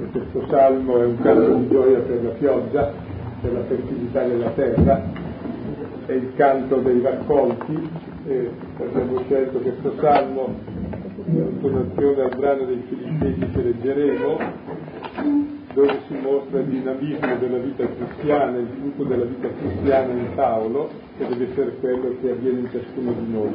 E questo salmo è un canto di gioia per la pioggia, per la fertilità della terra, è il canto dei raccolti e abbiamo scelto questo salmo in continuazione al brano dei Filippesi che leggeremo, dove si mostra il dinamismo della vita cristiana, il sviluppo della vita cristiana in Paolo, che deve essere quello che avviene in ciascuno di noi.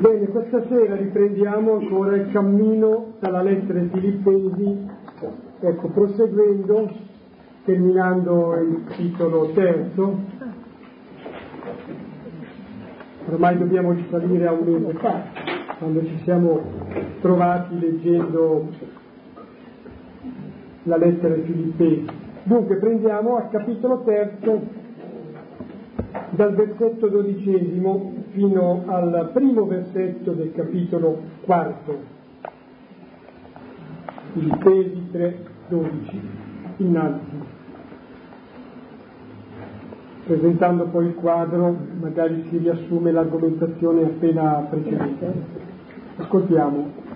Bene, questa sera riprendiamo ancora il cammino dalla lettera ai Filippesi, ecco, proseguendo, terminando il titolo terzo. Ormai dobbiamo risalire a un mese fa, quando ci siamo trovati leggendo la lettera ai Filippesi. Dunque prendiamo al capitolo terzo dal versetto dodicesimo fino al primo versetto del capitolo quarto, Filippesi 3, 12, innanzi. Presentando poi il quadro, magari si riassume l'argomentazione appena precedente. Ascoltiamo.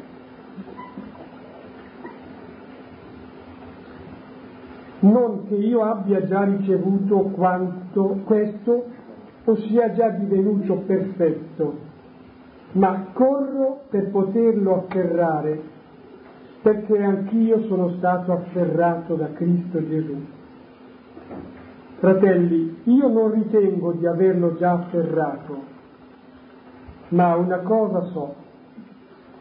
Non che io abbia già ricevuto quanto questo o sia già divenuto perfetto, ma corro per poterlo afferrare, perché anch'io sono stato afferrato da Cristo Gesù. Fratelli, io non ritengo di averlo già afferrato, ma una cosa so,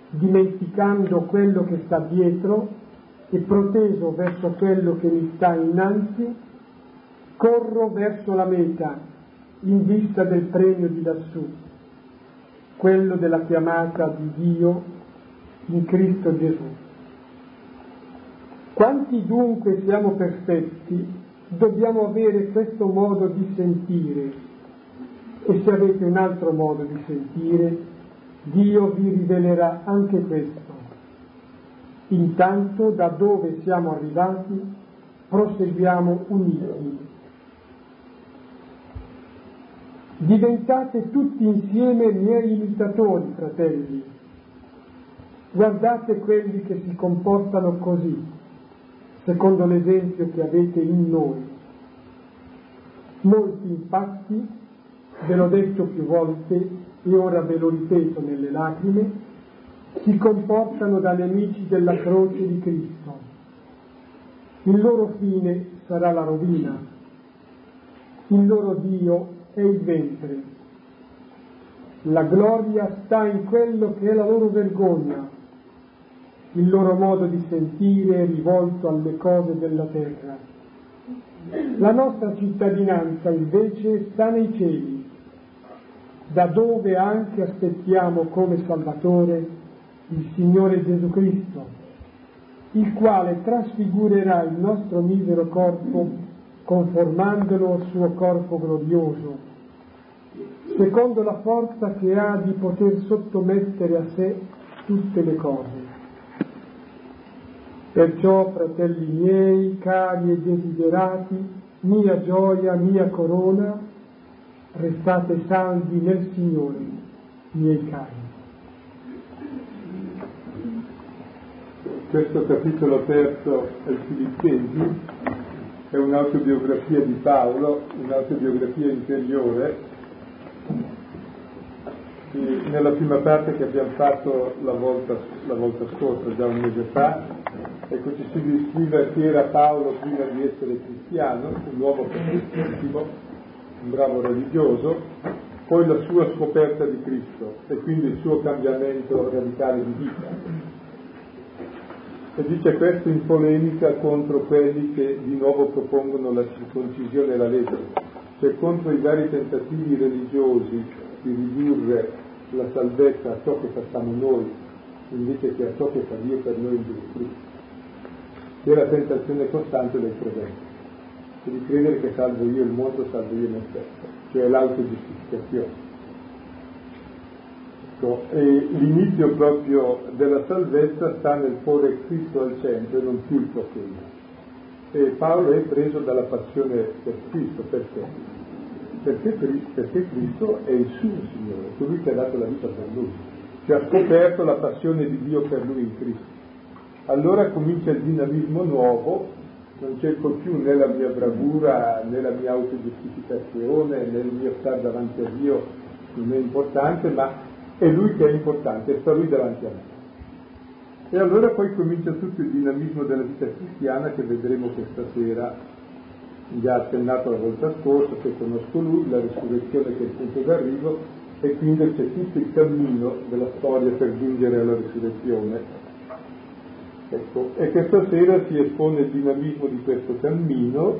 dimenticando quello che sta dietro e proteso verso quello che mi sta innanzi, corro verso la meta in vista del premio di lassù, quello della chiamata di Dio in Cristo Gesù. Quanti dunque siamo perfetti, dobbiamo avere questo modo di sentire e se avete un altro modo di sentire, Dio vi rivelerà anche questo. Intanto da dove siamo arrivati proseguiamo uniti Diventate tutti insieme miei imitatori, fratelli. Guardate quelli che si comportano così, secondo l'esempio che avete in noi. Molti infatti, ve l'ho detto più volte e ora ve lo ripeto nelle lacrime, si comportano da nemici della croce di Cristo. Il loro fine sarà la rovina. Il loro Dio è il ventre. La gloria sta in quello che è la loro vergogna, il loro modo di sentire rivolto alle cose della terra. La nostra cittadinanza invece sta nei cieli, da dove anche aspettiamo come Salvatore il Signore Gesù Cristo, il quale trasfigurerà il nostro misero corpo conformandolo al suo corpo glorioso, secondo la forza che ha di poter sottomettere a sé tutte le cose. Perciò, fratelli miei, cari e desiderati, mia gioia, mia corona, restate saldi nel Signore, miei cari. Questo capitolo terzo ai Filippesi è un'autobiografia di Paolo, un'autobiografia interiore. E nella prima parte che abbiamo fatto la volta, la volta scorsa, già un mese fa, ecco ci si descrive chi era Paolo prima di essere cristiano, un uomo perfettissimo, un bravo religioso, poi la sua scoperta di Cristo e quindi il suo cambiamento radicale di vita e dice questo in polemica contro quelli che di nuovo propongono la circoncisione e la legge, cioè contro i vari tentativi religiosi di ridurre la salvezza a ciò che facciamo noi invece che a ciò che fa Dio per noi in Gesù Cristo. Che è la tentazione costante del credente, di credere che salvo io il mondo, salvo io me stesso, cioè l'autogiustificazione. Ecco, l'inizio proprio della salvezza sta nel porre Cristo al centro e non più il profeta. E Paolo è preso dalla passione per Cristo, perché? Perché, perché Cristo è il suo Signore, colui che ha dato la vita per lui. Che ha scoperto la passione di Dio per lui in Cristo. Allora comincia il dinamismo nuovo, non cerco più né la mia bravura né la mia autogiustificazione né il mio stare davanti a Dio, non è importante, ma è lui che è importante, sta lui davanti a me. E allora poi comincia tutto il dinamismo della vita cristiana che vedremo questa sera, già accennato la volta scorsa, che conosco lui, la risurrezione che è il punto d'arrivo e quindi c'è tutto il cammino della storia per giungere alla risurrezione. Ecco, e questa sera si espone il dinamismo di questo cammino,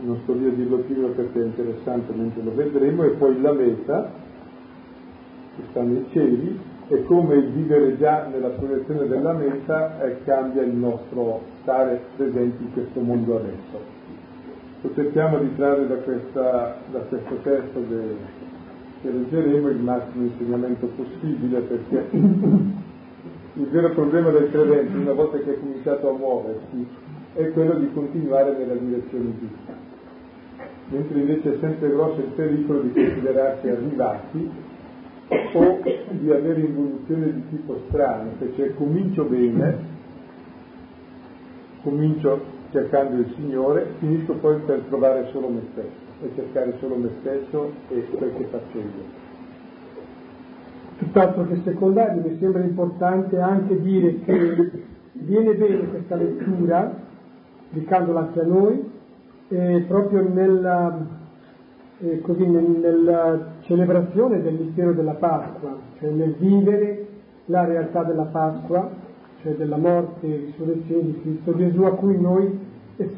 non sto lì a dirlo prima perché è interessante mentre lo vedremo, e poi la meta, che sta nei cieli, e come il vivere già nella proiezione della meta eh, cambia il nostro stare presenti in questo mondo adesso. Lo cerchiamo di trarre da, questa, da questo testo de, che leggeremo il massimo insegnamento possibile perché il vero problema del credente una volta che è cominciato a muoversi è quello di continuare nella direzione giusta, mentre invece è sempre grosso il pericolo di considerarsi arrivati o di avere involuzione di tipo strano, cioè comincio bene, comincio cercando il Signore, finisco poi per trovare solo me stesso e cercare solo me stesso e quel che faccio io. Tutt'altro che secondario, mi sembra importante anche dire che viene bene questa lettura, applicandola anche a noi, eh, proprio nella, eh, così, nella celebrazione del mistero della Pasqua, cioè nel vivere la realtà della Pasqua, cioè della morte e risurrezione di Cristo Gesù a cui noi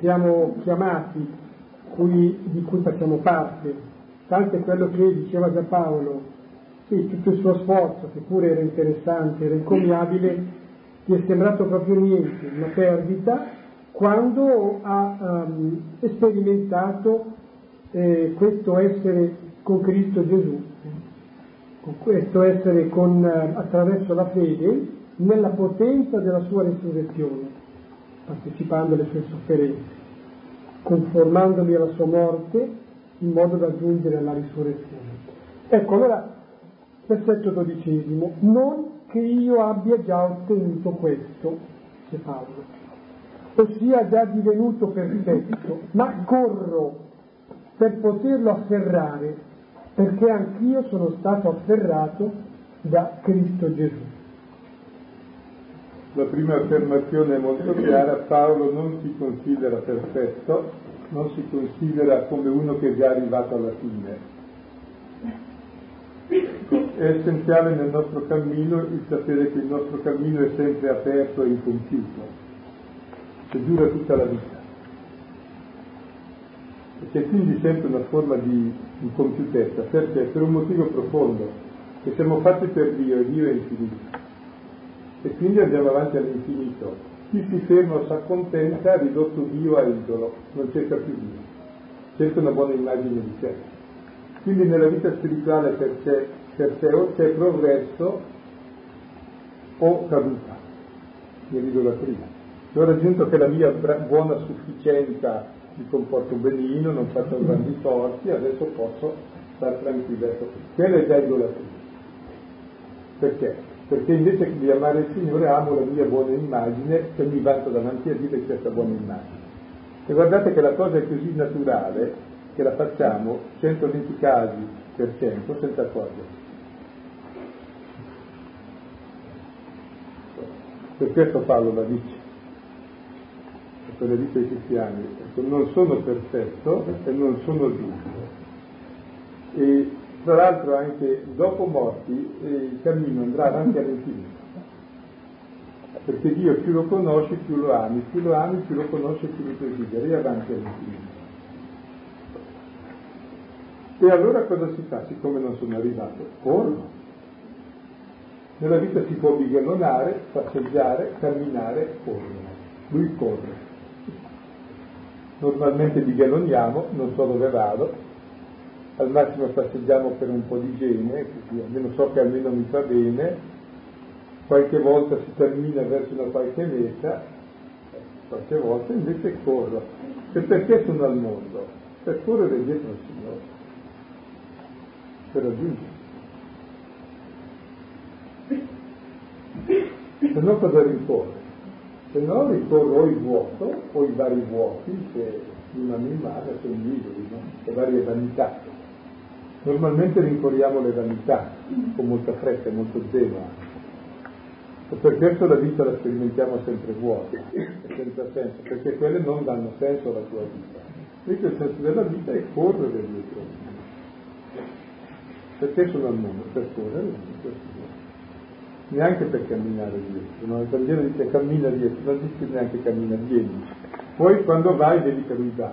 siamo chiamati, cui, di cui facciamo parte. Tanto è quello che diceva già Paolo, sì, tutto il suo sforzo, che pure era interessante, era encomiabile, gli è sembrato proprio niente, una perdita, quando ha um, sperimentato eh, questo essere con Cristo Gesù, con questo essere con, eh, attraverso la fede nella potenza della sua risurrezione, partecipando alle sue sofferenze, conformandomi alla sua morte in modo da giungere alla risurrezione. Ecco, allora, versetto dodicesimo, non che io abbia già ottenuto questo, dice Paolo, ossia già divenuto perfetto, ma corro per poterlo afferrare perché anch'io sono stato afferrato da Cristo Gesù. La prima affermazione è molto chiara, Paolo non si considera perfetto, non si considera come uno che è già arrivato alla fine. È essenziale nel nostro cammino il sapere che il nostro cammino è sempre aperto e incompiuto, che dura tutta la vita c'è quindi sempre una forma di incompiutezza, perché? Per un motivo profondo, che siamo fatti per Dio e Dio è infinito. E quindi andiamo avanti all'infinito. Chi si ferma o si accontenta ha ridotto Dio a idolo, non cerca più Dio, cerca una buona immagine di sé. Quindi nella vita spirituale per sé, per sé o c'è progresso o caduta nell'idolatria. Ho raggiunto che la mia buona sufficienza mi comporto benino, non faccio grandi torti, adesso posso stare tranquillo. Ecco, quella è già idolatria. Perché? Perché invece di amare il Signore amo la mia buona immagine e mi vanto davanti a Dio di questa buona immagine. E guardate che la cosa è così naturale che la facciamo 120 casi per cento senza accorgerci. Per questo Paolo la dice vita dei cristiani, ecco, non sono perfetto e non sono giusto. E tra l'altro anche dopo morti eh, il cammino andrà avanti all'infinito. Perché Dio più lo conosci, più lo ami, più lo ami, più lo conosci, più lo desideri, e avanti all'infinito. E allora cosa si fa? Siccome non sono arrivato, corro. Nella vita si può bighellonare, passeggiare, camminare, correre. Lui corre Normalmente digaloniamo, non so dove vado, al massimo passeggiamo per un po' di gene, così almeno so che almeno mi fa bene, qualche volta si termina verso una qualche meta, qualche volta invece corro. E perché sono al mondo? Per correre dietro al Signore, per raggiungere. Se no cosa rincorre? Se no ricorro il vuoto o i vari vuoti che in un animale sono liberi, no? le varie vanità. Normalmente rincorriamo le vanità con molta fretta e molto zelo e per questo la vita la sperimentiamo sempre vuota senza senso, perché quelle non danno senso alla tua vita. Invece il senso della vita è correre dietro. Perché sono al mondo? Per correre dietro neanche per camminare dietro, no? il Vangelo dice cammina dietro, non dice neanche cammina vieni. Poi quando vai vedi che lui va,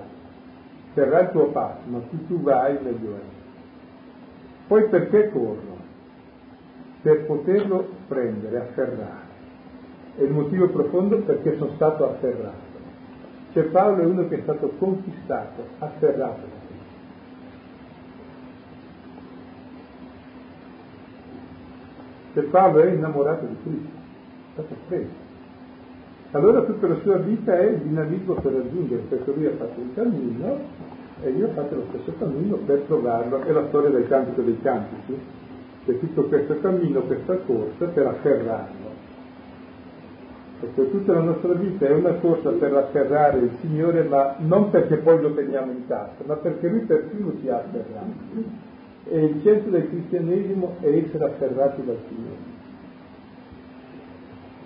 terrà il tuo passo, ma più tu vai meglio è. Poi perché corro? Per poterlo prendere, afferrare. E il motivo profondo perché sono stato afferrato. Cioè Paolo è uno che è stato conquistato, afferrato Se Paolo è innamorato di Cristo, è stato preso. Allora tutta la sua vita è il dinamismo per raggiungere, perché lui ha fatto un cammino e io ho fatto lo stesso cammino per trovarlo. È la storia del cantico dei cantici, c'è tutto questo cammino, questa corsa per afferrarlo. Perché tutta la nostra vita è una corsa per afferrare il Signore, ma non perché poi lo teniamo in tasca, ma perché Lui per primo ci ha afferrato. E il centro del cristianesimo è essere afferrati dal Signore.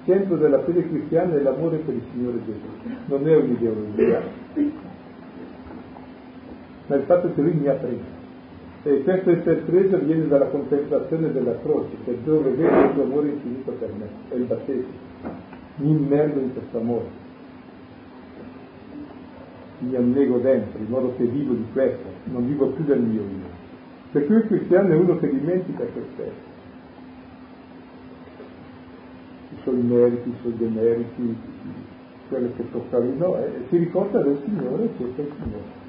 Il centro della fede cristiana è l'amore per il Signore Gesù, non è un'ideologia, ma il fatto che Lui mi ha preso. E questo essere preso viene dalla contemplazione della croce, che dove vedo il suo amore infinito per me, è il battesimo. Mi immergo in questo amore, mi annego dentro, in modo che vivo di questo, non vivo più del mio io. Per cui il cristiano è uno che dimentica se stesso. I suoi meriti, i suoi demeriti, quello che può fare no, e si ricorda del Signore e cerca il Signore.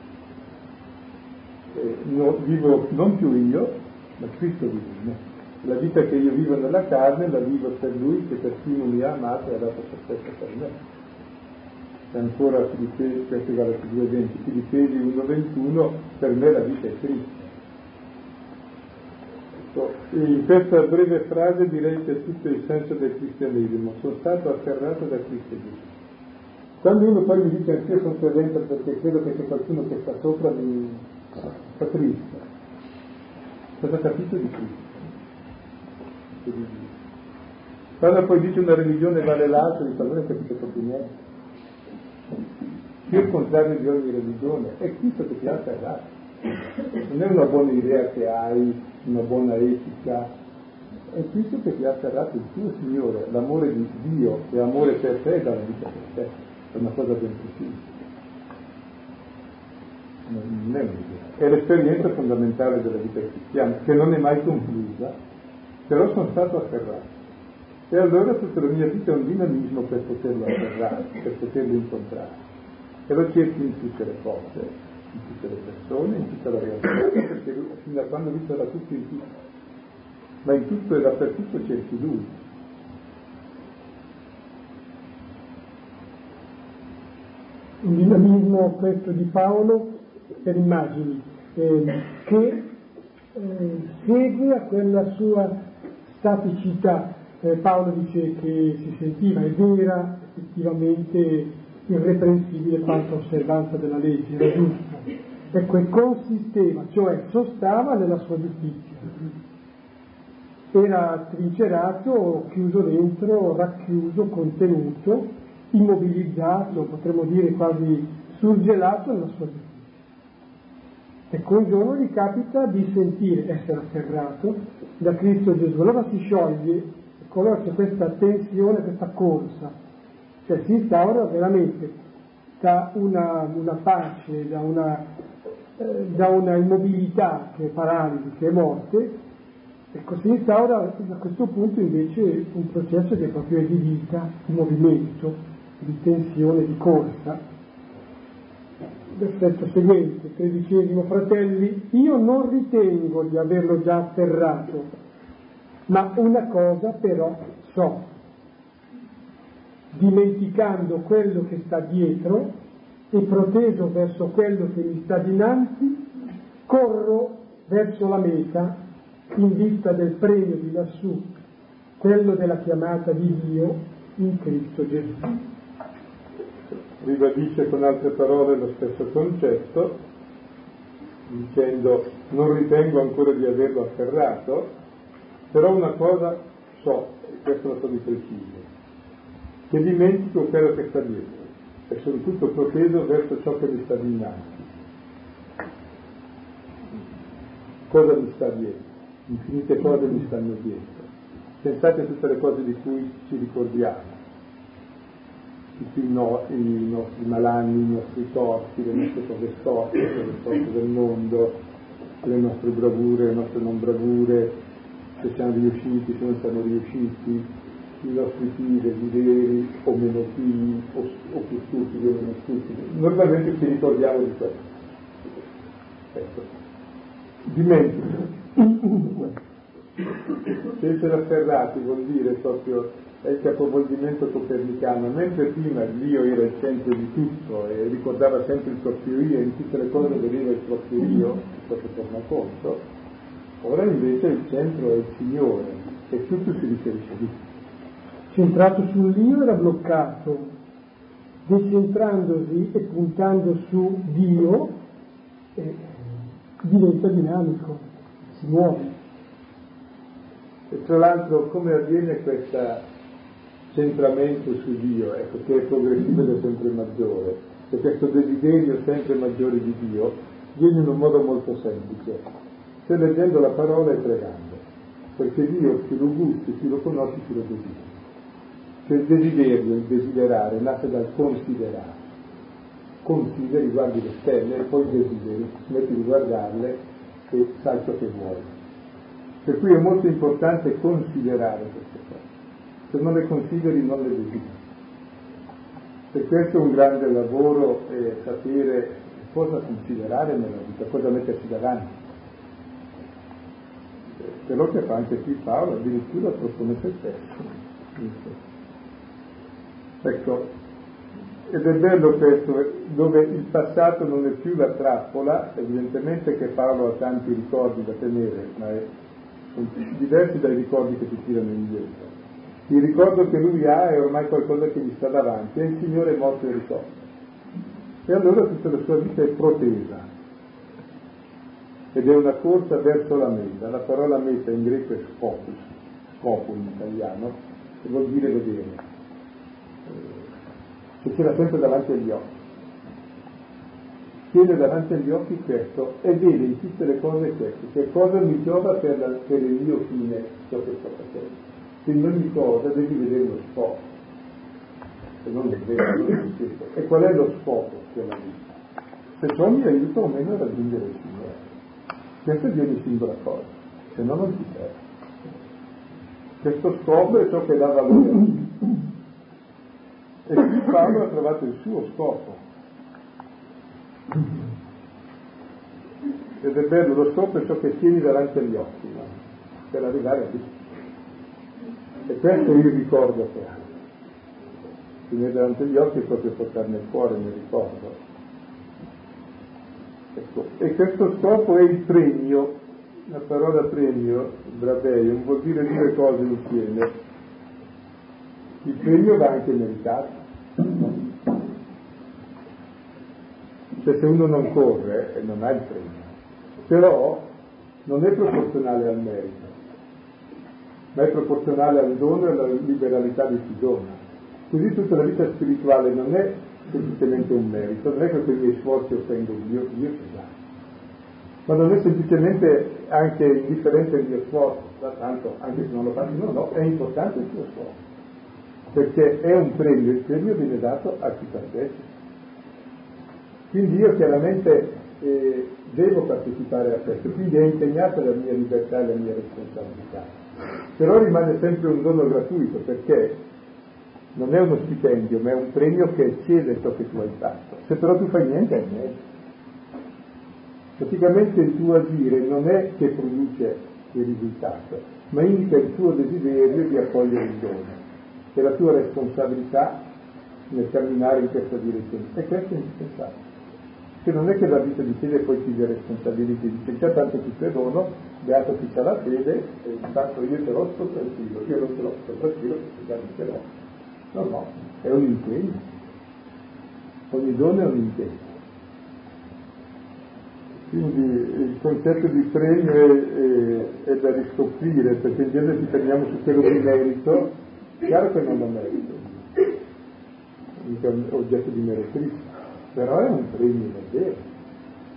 Eh, no, vivo non più io, ma Cristo vive in me. La vita che io vivo nella carne la vivo per Lui che per primo mi ha amato e ha dato se stesso per me. E ancora Filippesi, questo è Galati 2.20, Filippesi 1.21, per me la vita è Cristo in questa breve frase direi che tutto il senso del cristianesimo. Sono stato afferrato da Cristo Gesù. Quando uno poi mi dice anch'io sono credente perché credo che c'è qualcuno che sta sopra mi fa triste. Cosa ha capito di Cristo? Quando poi dice una religione vale l'altro, dice allora non capito proprio niente. Più il contrario di ogni religione, è Cristo che ti ha afferrato. Non è una buona idea che hai, una buona etica, è Cristo che ti ha afferrato il tuo Signore, l'amore di Dio e amore per te dalla vita per te, è una cosa ben precisa. Non è un'idea. È l'esperienza fondamentale della vita cristiana, che non è mai conclusa, però sono stato afferrato. E allora tutta la mia vita è un dinamismo per poterlo afferrare, per poterlo incontrare. E lo cerchi in tutte le cose, in tutte le persone, in tutta la realtà, perché fino a quando lui sarà tutto in tutto, ma in tutto e dappertutto cerchi lui. Un dinamismo questo di Paolo per immagini, eh, che eh, segue a quella sua staticità. Eh, Paolo dice che si sentiva ed era effettivamente irreprensibile quanto osservanza della legge, era giusto. Ecco, e consisteva, cioè sostava nella sua giustizia. Era trincerato, chiuso dentro, racchiuso, contenuto, immobilizzato, potremmo dire quasi surgelato nella sua giustizia. Ecco, un giorno gli capita di sentire essere afferrato da Cristo Gesù. Allora si scioglie, ecco, allora c'è questa tensione, questa corsa cioè si instaura veramente da una, una pace, da una, eh, da una, immobilità che è paralisi, che è morte, ecco, si instaura a questo punto invece un processo che proprio è di vita, di movimento, di tensione, di corsa. Versetto seguente, tredicesimo, fratelli, io non ritengo di averlo già afferrato, ma una cosa però so dimenticando quello che sta dietro e proteso verso quello che mi sta dinanzi, corro verso la meta in vista del premio di lassù, quello della chiamata di Dio in Cristo Gesù. Ribadisce con altre parole lo stesso concetto, dicendo non ritengo ancora di averlo afferrato, però una cosa so, e questo lo so di preciso, che dimentico quello che sta dietro e sono tutto proteso verso ciò che mi sta dinanzi. Cosa mi sta dietro? Infinite cose mi stanno dietro. Pensate a tutte le cose di cui ci ricordiamo, tutti i, no, i nostri malanni, i nostri torti, le nostre cose storte, le storte del mondo, le nostre bravure, le nostre non bravure, se siamo riusciti, se non siamo riusciti, i nostri figli desideri o meno figli o, o più stupidi o meno stupidi. Normalmente ci ricordiamo di questo. Ecco. Dimentico. Se essere afferrati vuol dire proprio è il capovolgimento copernicano, mentre prima Dio era il centro di tutto e ricordava sempre il proprio io, in tutte le cose vedeva il proprio io, il proprio tornaconto, ora invece il centro è il Signore e tutto si riferisce a Dio centrato sull'io era bloccato, decentrandosi e puntando su Dio eh, diventa dinamico, si muove. E tra l'altro come avviene questo centramento su Dio, ecco, che è progressivo ed è sempre maggiore, e questo desiderio sempre maggiore di Dio viene in un modo molto semplice, se leggendo la parola e pregando, perché Dio più lo gusti, più lo conosci, più lo desideri. Cioè il desiderio, il desiderare, nasce dal considerare. Consideri, guardi le stelle e poi desideri, smetti di guardarle e sai ciò che vuoi. Per cui è molto importante considerare queste cose. Se non le consideri non le desideri. Per questo è un grande lavoro eh, sapere cosa considerare nella vita, cosa mettersi davanti. Quello che fa anche qui Paolo, addirittura propone se stesso. Ecco, ed è bello questo, dove il passato non è più la trappola, evidentemente che Paolo ha tanti ricordi da tenere, ma è, diversi dai ricordi che ti tirano indietro. Il ricordo che lui ha è ormai qualcosa che gli sta davanti, è il Signore morto e risorto. E allora tutta la sua vita è protesa ed è una corsa verso la meta. La parola meta in greco è scopus, scopum in italiano, che vuol dire vedere che ce l'ha sempre davanti agli occhi. Tiene davanti agli occhi questo e vede in tutte le cose questo, che cosa mi giova per, la, per il mio fine ciò che sto facendo. Quindi in ogni cosa devi vedere lo scopo, se non è vero, E qual è lo scopo della vita? Se ciò mi aiuta o meno a raggiungere il Signore. Questa è ogni singola cosa, se no non ti serve. Questo scopo è ciò che dà valore e qui Paolo ha trovato il suo scopo. Ed è bello, lo scopo è ciò che tieni davanti agli occhi, no? per arrivare a lì. E questo io ricordo che ha. Tenere davanti agli occhi è proprio portare nel cuore, nel ricordo. Ecco. E questo scopo è il premio. La parola premio, brabeion, vuol dire due cose insieme il premio va anche meritato. Cioè se uno non corre non ha il premio, però non è proporzionale al merito, ma è proporzionale al dono e alla liberalità di chi dona. Così tutta la vita spirituale non è semplicemente un merito, non è che per i miei sforzi ottengo Dio, Dio ce l'ha. Ma non è semplicemente anche indifferente il mio sforzo, tanto anche se non lo faccio, no, no, è importante il tuo sforzo perché è un premio, il premio viene dato a chi partecipa. Quindi io chiaramente eh, devo partecipare a questo, quindi è impegnata la mia libertà e la mia responsabilità. Però rimane sempre un dono gratuito perché non è uno stipendio, ma è un premio che eccede ciò che tu hai fatto. Se però tu fai niente, è niente. Praticamente il tuo agire non è che produce il risultato, ma indica il tuo desiderio di accogliere il dono e la tua responsabilità nel camminare in questa direzione. E questo è indispensabile. Che non è che la vita di fede poi ti dia responsabilità, dice già tanto ti perdono, beato chi c'ha la fede, e intanto io te l'ho sto tranquillo, io non te l'ho sto tranquillo già non te l'ho. No, no, è un impegno. Ogni dono è un impegno. Quindi il concetto di premio è, è, è, da riscoprire, perché in genere ci fermiamo su quello di merito, chiaro che non lo merito, mica un oggetto di meretrice, però è un premio davvero.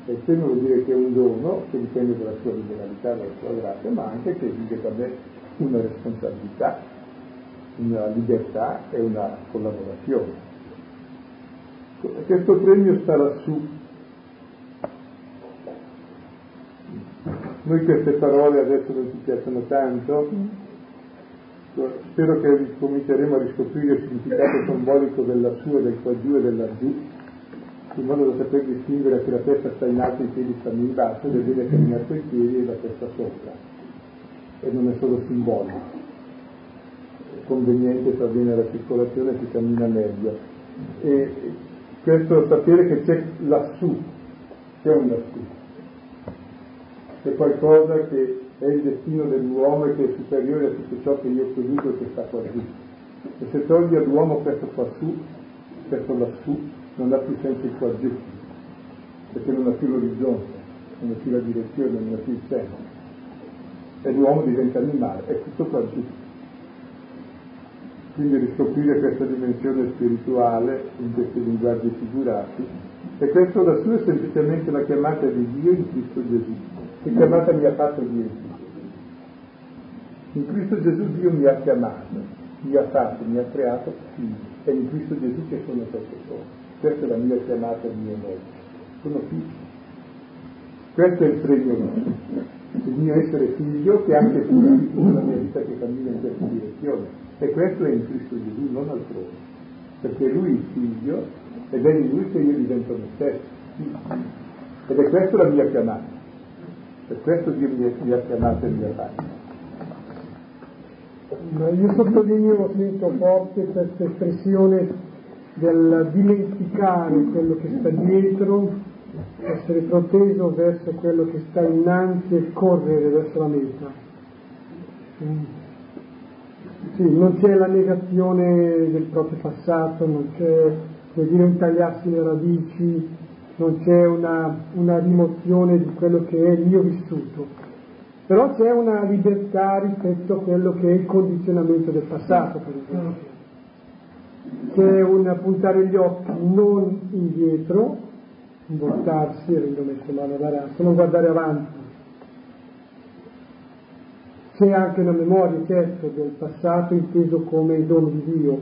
E il premio vuol dire che è un dono che dipende dalla sua liberalità, dalla sua grazia, ma anche che vive da me una responsabilità, una libertà e una collaborazione. Questo premio sta lassù. Noi queste parole adesso non ci piacciono tanto, spero che cominceremo a riscoprire il significato simbolico del lassù e del qua giù e del laggiù, in modo da saper distinguere che la testa sta in alto e i piedi stanno in basso è bene camminare coi piedi e la testa sopra. E non è solo simbolico. È conveniente, fa bene la circolazione, si cammina meglio. E questo sapere che c'è lassù, c'è un lassù. C'è qualcosa che è il destino dell'uomo e che è superiore a tutto ciò che io produco che sta qua giù. E se togli all'uomo questo qua su, questo lassù, non ha più senso il qua giù, perché non ha più l'orizzonte, non ha più la direzione, non ha più il senso. E l'uomo diventa animale, è tutto qua giù. Quindi riscoprire questa dimensione spirituale in questi linguaggi figurati. E questo lassù è semplicemente la chiamata di Dio in Cristo Gesù. Che chiamata mi ha fatto Dio in? In Cristo Gesù Dio mi ha chiamato, mi ha fatto, mi ha creato figlio. È in Cristo Gesù che sono sono. Questa è la mia chiamata, il mio nome. Sono figlio. Questo è il premio mio. Il mio essere figlio che anche tu la mia vita che cammina in questa direzione. E questo è in Cristo Gesù, non altrove. Perché lui è il figlio ed è in lui che io divento me stesso. Ed è questa la mia chiamata. Per questo Dio mi ha chiamato e mi ha fatto. Io sottolineo, sento forte questa espressione del dimenticare quello che sta dietro, essere proteso verso quello che sta innanzi e correre verso la meta. Sì, non c'è la negazione del proprio passato, non c'è come dire un tagliarsi le radici, non c'è una, una rimozione di quello che è il mio vissuto, però c'è una libertà rispetto a quello che è il condizionamento del passato, per esempio c'è un puntare gli occhi non indietro, voltarsi, avendo messo mano all'arazzo, non guardare avanti. C'è anche una memoria, certo, del passato inteso come il dono di Dio,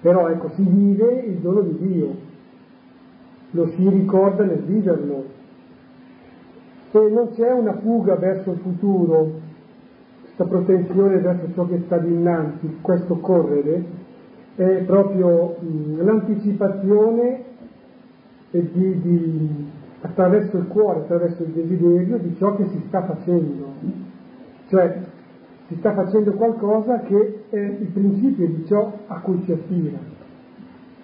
però ecco, si vive il dono di Dio, lo si ricorda nel viverlo. Se non c'è una fuga verso il futuro, questa protezione verso ciò che sta dinanzi, questo correre, è proprio mh, l'anticipazione di, di, attraverso il cuore, attraverso il desiderio di ciò che si sta facendo. Cioè si sta facendo qualcosa che è il principio di ciò a cui si attira.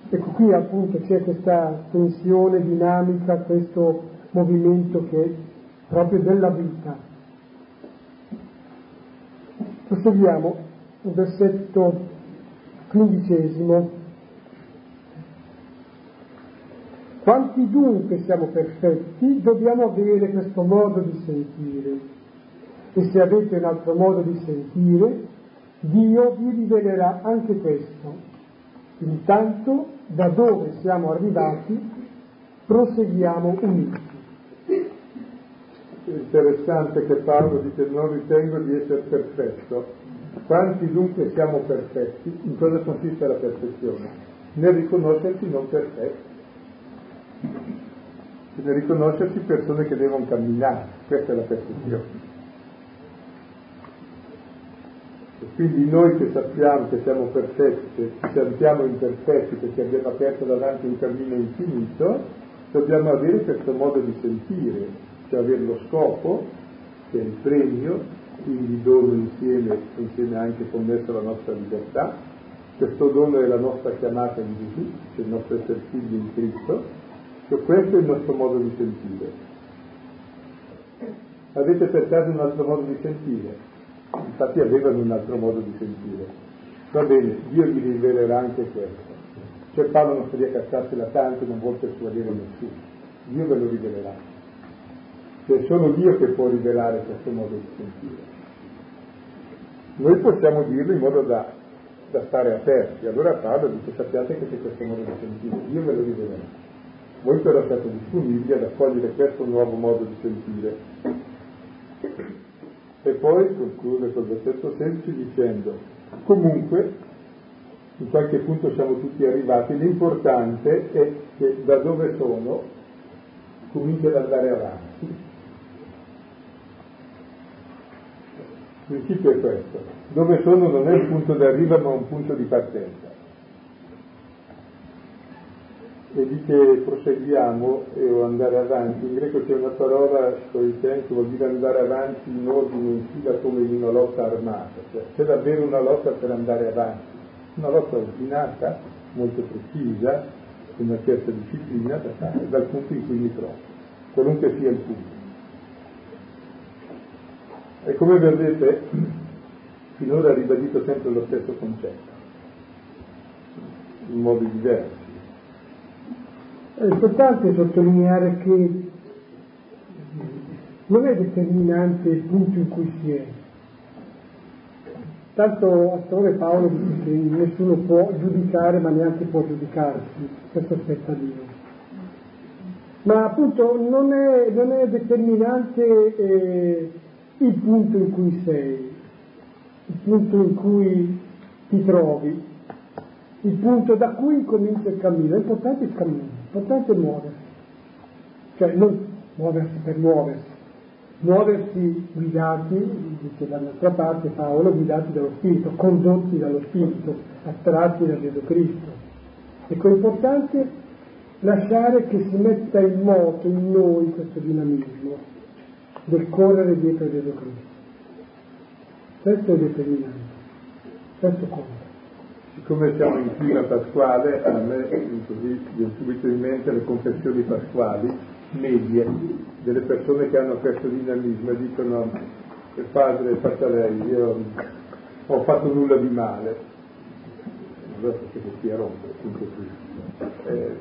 Ecco qui appunto c'è questa tensione dinamica, questo movimento che proprio della vita. Proseguiamo, versetto Quindicesimo. Quanti dunque siamo perfetti, dobbiamo avere questo modo di sentire. E se avete un altro modo di sentire, Dio vi rivelerà anche questo. Intanto, da dove siamo arrivati, proseguiamo uniti. Interessante che Paolo dice non ritengo di essere perfetto, quanti dunque siamo perfetti? In cosa consiste la perfezione? Nel riconoscersi non perfetti, nel riconoscersi persone che devono camminare, questa è la perfezione. E quindi noi che sappiamo che siamo perfetti, che ci sentiamo imperfetti perché abbiamo aperto davanti un cammino infinito, dobbiamo avere questo modo di sentire, cioè avere lo scopo, che è il premio, quindi dono insieme, insieme anche connesso alla nostra libertà. Questo dono è la nostra chiamata in Gesù, cioè il nostro essere figli in Cristo. Cioè questo è il nostro modo di sentire. Avete per caso un altro modo di sentire? Infatti avevano un altro modo di sentire. Va bene, Dio gli rivelerà anche questo. Cioè Paolo non podia cassarsela tanto, non vuole persuadere nessuno. Dio ve lo rivelerà. Cioè è solo Dio che può rivelare questo modo di sentire. Noi possiamo dirlo in modo da, da stare aperti. Allora Paolo dice sappiate che c'è questo modo di sentire, Dio ve lo rivelerà. Voi però siete disponibili ad accogliere questo nuovo modo di sentire. E poi conclude col versetto 16 dicendo, comunque in qualche punto siamo tutti arrivati, l'importante è che da dove sono comincia ad andare avanti. Il principio è questo, dove sono non è un punto d'arrivo ma un punto di partenza. E dice proseguiamo e o andare avanti, in greco c'è una parola che vuol dire andare avanti in ordine in fila come in una lotta armata, cioè c'è davvero una lotta per andare avanti una lotta ordinata, molto precisa, con una certa disciplina da fare dal punto in cui mi trovo, qualunque sia il punto. E come vedete, finora ha ribadito sempre lo stesso concetto, in modi diversi. È importante sottolineare che non è determinante il punto in cui si è, Tanto Astore Paolo dice che nessuno può giudicare ma neanche può giudicarsi, questo spetta a Dio. Ma appunto non è, non è determinante eh, il punto in cui sei, il punto in cui ti trovi, il punto da cui incomincia il cammino. È importante il cammino, è importante muoversi, cioè non muoversi per muoversi, muoversi guidati, dice dall'altra parte Paolo, guidati dallo Spirito, condotti dallo Spirito, attratti da Gesù Cristo. Ecco, è importante lasciare che si metta in moto in noi questo dinamismo del correre dietro Gesù Cristo. Questo è determinante, questo conta. Siccome siamo in clima pasquale, a me così viene subito in mente le confessioni pasquali medie delle persone che hanno questo dinamismo e dicono padre faccia lei, io ho fatto nulla di male. Allora che sia rompo, appunto qui. E,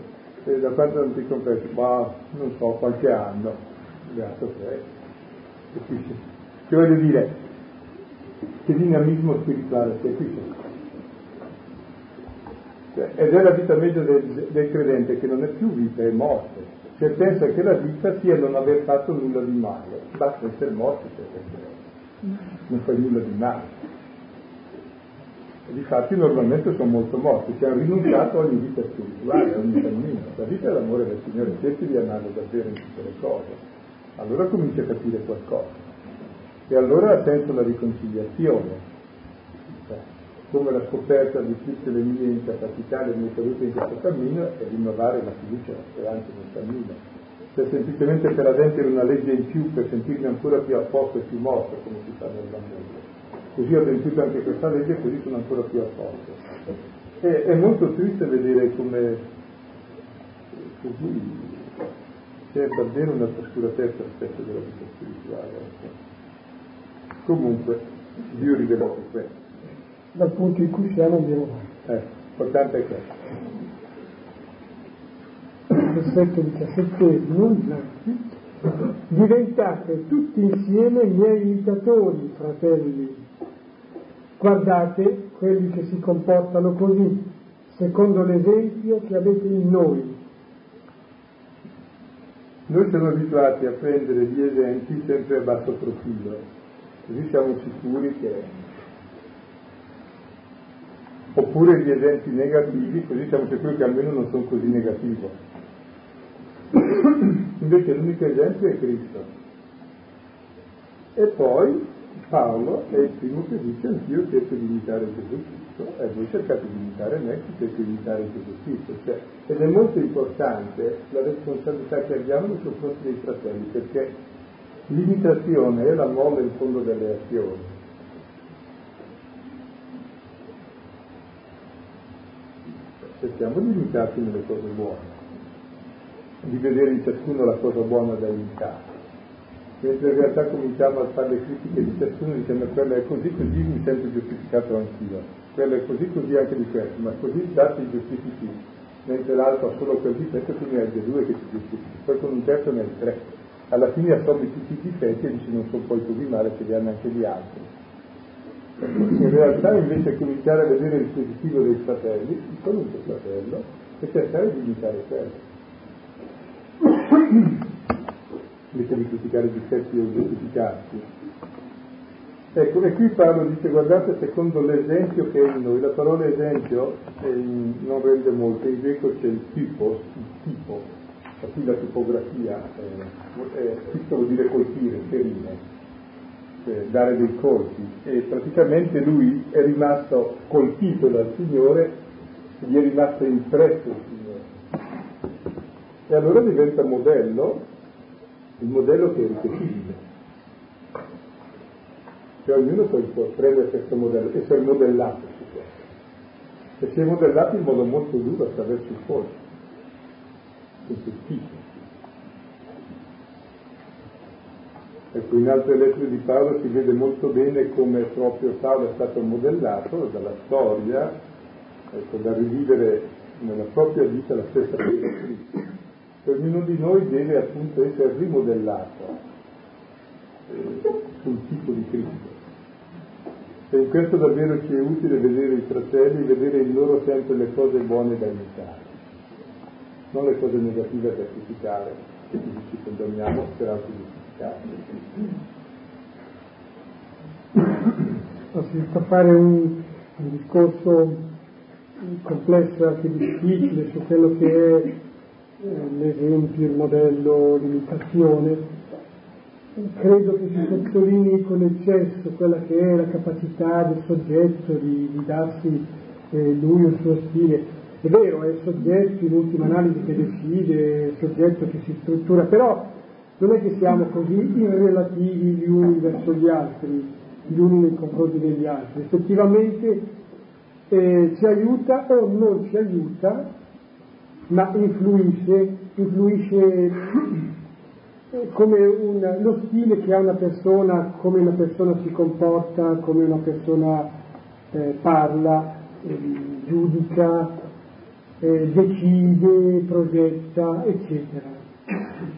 e da parte non ti confesso, ma non so, qualche anno, beato te, capisci? Che voglio dire, che dinamismo spirituale qui cioè, ed è la vita media del, del credente che non è più vita, è morte cioè pensa che la vita sia non aver fatto nulla di male, basta essere morti per essere, non fai nulla di male. E difatti normalmente sono molto morti, che hanno rinunciato ogni vita spirituale, ogni cammino. La vita è l'amore del Signore, cerchi di andare davvero in tutte le cose. Allora comincia a capire qualcosa. E allora ha senso la riconciliazione, come la scoperta di tutte le mie incapacità, le mie cadute in questo cammino e rinnovare la fiducia e la speranza nel cammino. Cioè semplicemente per adempiere una legge in più, per sentirmi ancora più a posto e più morto, come si fa nel Vangelo. Così ho adempiuto anche questa legge e così sono ancora più a posto. E, è molto triste vedere come così c'è davvero una trascuratezza rispetto della vita spirituale. Ecco. Comunque, Dio rivela questo dal punto in cui siamo andiamo avanti. Eh, l'importante è questo. Versetto 17, innanzi, diventate tutti insieme miei imitatori, fratelli. Guardate quelli che si comportano così, secondo l'esempio che avete in noi. Noi siamo abituati a prendere gli esempi sempre a basso profilo, così siamo sicuri che oppure gli esempi negativi, così siamo sicuri che almeno non sono così negativi. Invece l'unico esempio è Cristo. E poi Paolo è il primo che dice anch'io cerco di imitare Gesù Cristo e voi cercate di imitare me, cerco di imitare Gesù Cristo. Cioè, ed è molto importante la responsabilità che abbiamo nei confronti dei fratelli, perché l'imitazione è la molla in fondo delle azioni cerchiamo di imitarci nelle cose buone, di vedere in ciascuno la cosa buona da imitare. Mentre in realtà cominciamo a fare le critiche di ciascuno dicendo quella è così, così mi sento giustificato anch'io. Quello è così, così anche di questo, ma così dati i giustifichi, mentre l'altro ha solo quel difetto, tu ne hai due che ti giustifichi, poi con un terzo ne hai tre. Alla fine assorbi tutti i difetti e dici non sono poi così male, ce li hanno anche gli altri. In realtà invece cominciare a vedere il positivo dei fratelli, di qualunque fratello, e cercare di imitare quello. Invece di criticare i difetti o giustificarsi. Ecco, e qui Paolo dice, guardate, secondo l'esempio che è in noi, la parola esempio in, non rende molto, in greco c'è il tipo, il tipo, qui la tipografia, eh, eh, tipo vuol dire colpire, ferire, eh, dare dei colpi, e praticamente lui è rimasto colpito dal Signore, gli è rimasto impresso il Signore. E allora diventa modello, il modello che è ripetibile cioè ognuno poi può prendere questo modello, essere modellato su questo. E si è modellato in modo molto duro attraverso il questo tipo. Ecco, in altre lettere di Paolo si vede molto bene come proprio Paolo è stato modellato dalla storia, ecco, da rivivere nella propria vita la stessa cosa Cristo. Ognuno di noi deve appunto essere rimodellato eh, sul tipo di Cristo. E in questo davvero ci è utile vedere i fratelli, vedere in loro sempre le cose buone da imitare, non le cose negative da criticare, che ci condanniamo per autogiustificare. Si sta a fare un, un discorso complesso, anche difficile, su quello che è eh, l'esempio, il modello, l'imitazione credo che si sottolinei con eccesso quella che è la capacità del soggetto di, di darsi eh, lui il suo stile. È vero, è il soggetto in ultima analisi che decide, è il soggetto che si struttura, però non è che siamo così irrelativi gli uni verso gli altri, gli uni nei confronti degli altri. Effettivamente eh, ci aiuta o non ci aiuta, ma influisce, influisce come un, lo stile che ha una persona, come una persona si comporta, come una persona eh, parla, eh, giudica, eh, decide, progetta, eccetera.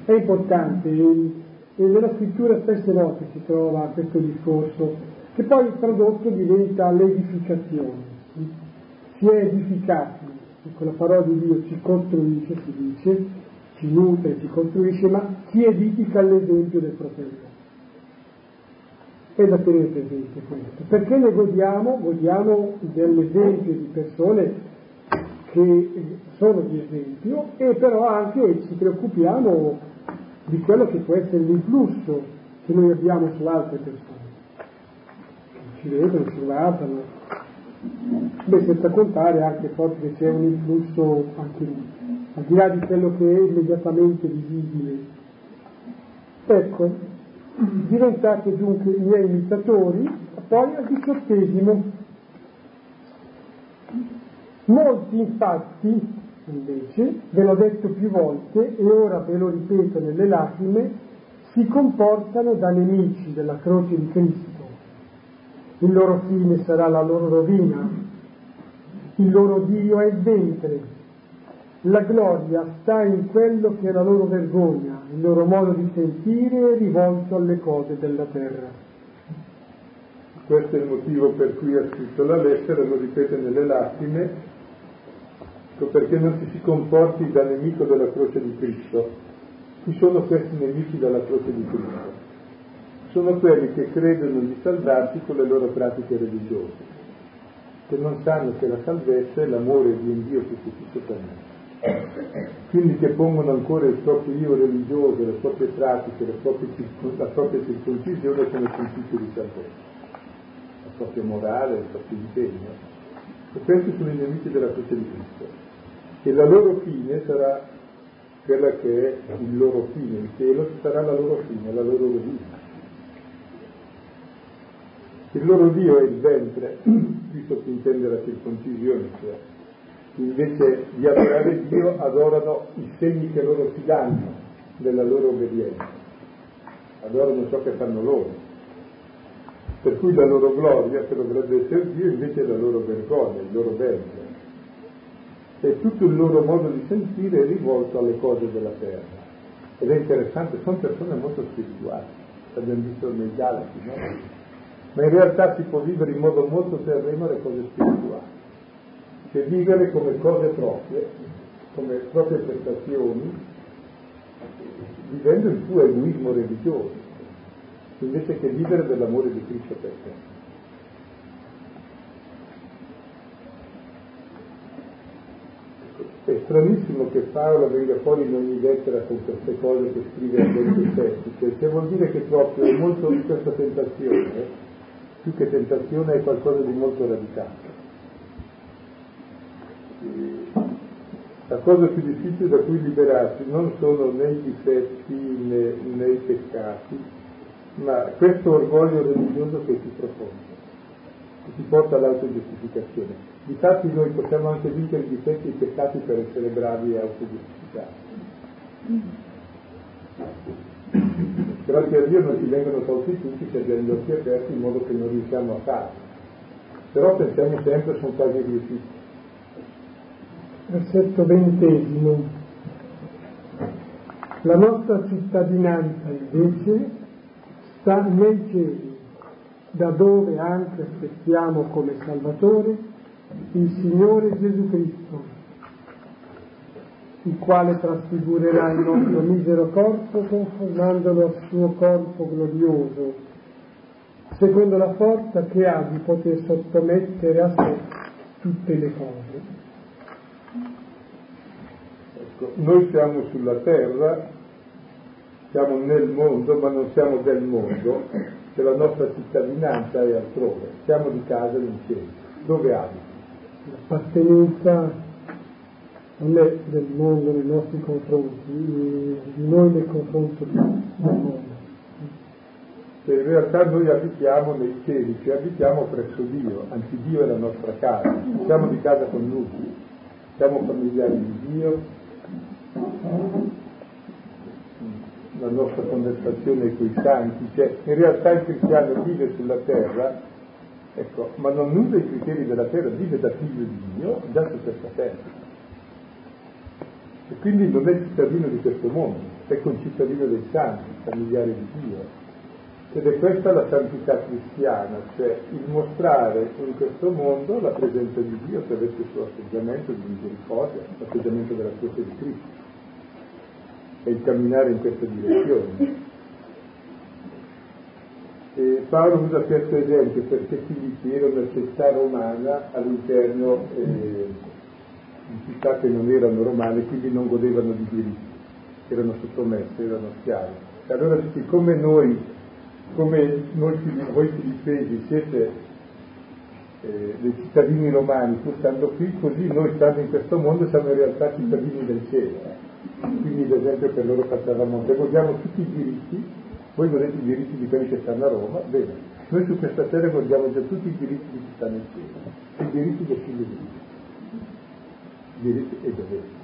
È importante, e nella scrittura spesse volte si trova questo discorso, che poi il prodotto diventa l'edificazione. Si è edificati, con la parola di Dio si costruisce, si dice, si nutre, si costruisce, ma si edifica all'esempio del fratello. È da tenere presente questo, perché ne godiamo, godiamo dell'esempio di persone che sono di esempio e però anche ci preoccupiamo di quello che può essere l'influsso che noi abbiamo su altre persone. Ci vedono, ci guardano. Beh, senza contare anche forse che c'è un influsso anche lì al di là di quello che è immediatamente visibile. Ecco, diventate dunque i miei imitatori, poi al diciottesimo. Molti infatti, invece, ve l'ho detto più volte e ora ve lo ripeto nelle lacrime, si comportano da nemici della croce di Cristo. Il loro fine sarà la loro rovina, il loro Dio è il ventre, la gloria sta in quello che è la loro vergogna, il loro modo di sentire rivolto alle cose della terra. Questo è il motivo per cui ha scritto la lettera, lo ripete nelle lacrime, ecco perché non ci si comporti da nemico della croce di Cristo. Chi sono questi nemici della croce di Cristo? Sono quelli che credono di salvarsi con le loro pratiche religiose, che non sanno che la salvezza è l'amore di un Dio che si tutto per me quindi che pongono ancora il proprio io religioso, le proprie pratiche, le proprie, la propria circoncisione come principio di salvezza, la propria morale, il proprio impegno. E questi sono i nemici della croce di Cristo. E la loro fine sarà quella che è il loro fine, il cielo sarà la loro fine, la loro rovina. Il loro Dio è il ventre, qui sottintende la circoncisione, cioè invece di adorare Dio adorano i segni che loro si danno della loro obbedienza, adorano ciò che fanno loro. Per cui la loro gloria, che dovrebbe essere Dio, invece è la loro vergogna, il loro bello. E tutto il loro modo di sentire è rivolto alle cose della terra. Ed è interessante, sono persone molto spirituali, l'abbiamo visto nei Galati, no? Ma in realtà si può vivere in modo molto terreno le cose spirituali, cioè vivere come cose proprie, come proprie prestazioni, vivendo il tuo egoismo religioso, invece che vivere dell'amore di Cristo per te. È stranissimo che Paolo venga fuori in ogni lettera con queste cose che scrive a questi testi, perché vuol dire che proprio molto di questa tentazione, più che tentazione è qualcosa di molto radicale. La cosa più difficile da cui liberarsi non sono né i difetti né, né i peccati, ma questo orgoglio religioso che si profonde, che si porta all'autogiustificazione. Difatti noi possiamo anche vincere i difetti e i peccati per essere bravi e autogiustificati. Grazie a Dio non ci vengono tolti tutti se abbiamo gli occhi aperti in modo che non riusciamo a farlo. Però pensiamo sempre sono quasi riusciti. Versetto ventesimo. La nostra cittadinanza invece sta nei cieli, da dove anche aspettiamo come Salvatore il Signore Gesù Cristo, il quale trasfigurerà il nostro misero corpo conformandolo al suo corpo glorioso, secondo la forza che ha di poter sottomettere a sé tutte le cose. Ecco, noi siamo sulla terra, siamo nel mondo, ma non siamo del mondo, che la nostra cittadinanza è altrove, siamo di casa in cielo. Dove abiti? l'appartenenza non è del mondo nei nostri confronti, di noi nel confronto del mondo. in realtà noi abitiamo nei cieli, cioè abitiamo presso Dio, anzi Dio è la nostra casa, siamo di casa con Lui, siamo familiari di Dio, la nostra conversazione con i santi, cioè in realtà il cristiano vive sulla terra Ecco, ma non usa i criteri della terra, vive da figlio di Dio questa terra. E quindi non è cittadino di questo mondo, è concittadino dei santi, familiare di Dio. Ed è questa la santità cristiana, cioè il mostrare in questo mondo la presenza di Dio attraverso il suo atteggiamento di misericordia, l'atteggiamento della croce di Cristo. E il camminare in questa direzione. E Paolo usa questo esempio perché Filippi era una città romana all'interno eh, di città che non erano romane, quindi non godevano di diritti, erano sottomesse, erano schiavi. E allora siccome noi, come noi, voi filippesi siete eh, dei cittadini romani pur stando qui, così noi stando in questo mondo siamo in realtà cittadini del cielo. Quindi ad esempio per loro facevamo, devogliamo tutti i diritti voi volete i diritti di quelli che stanno a Roma, bene, noi su questa terra vogliamo già tutti i diritti di chi sta nel cielo, i diritti del figlio di Dio, diritti e doveri.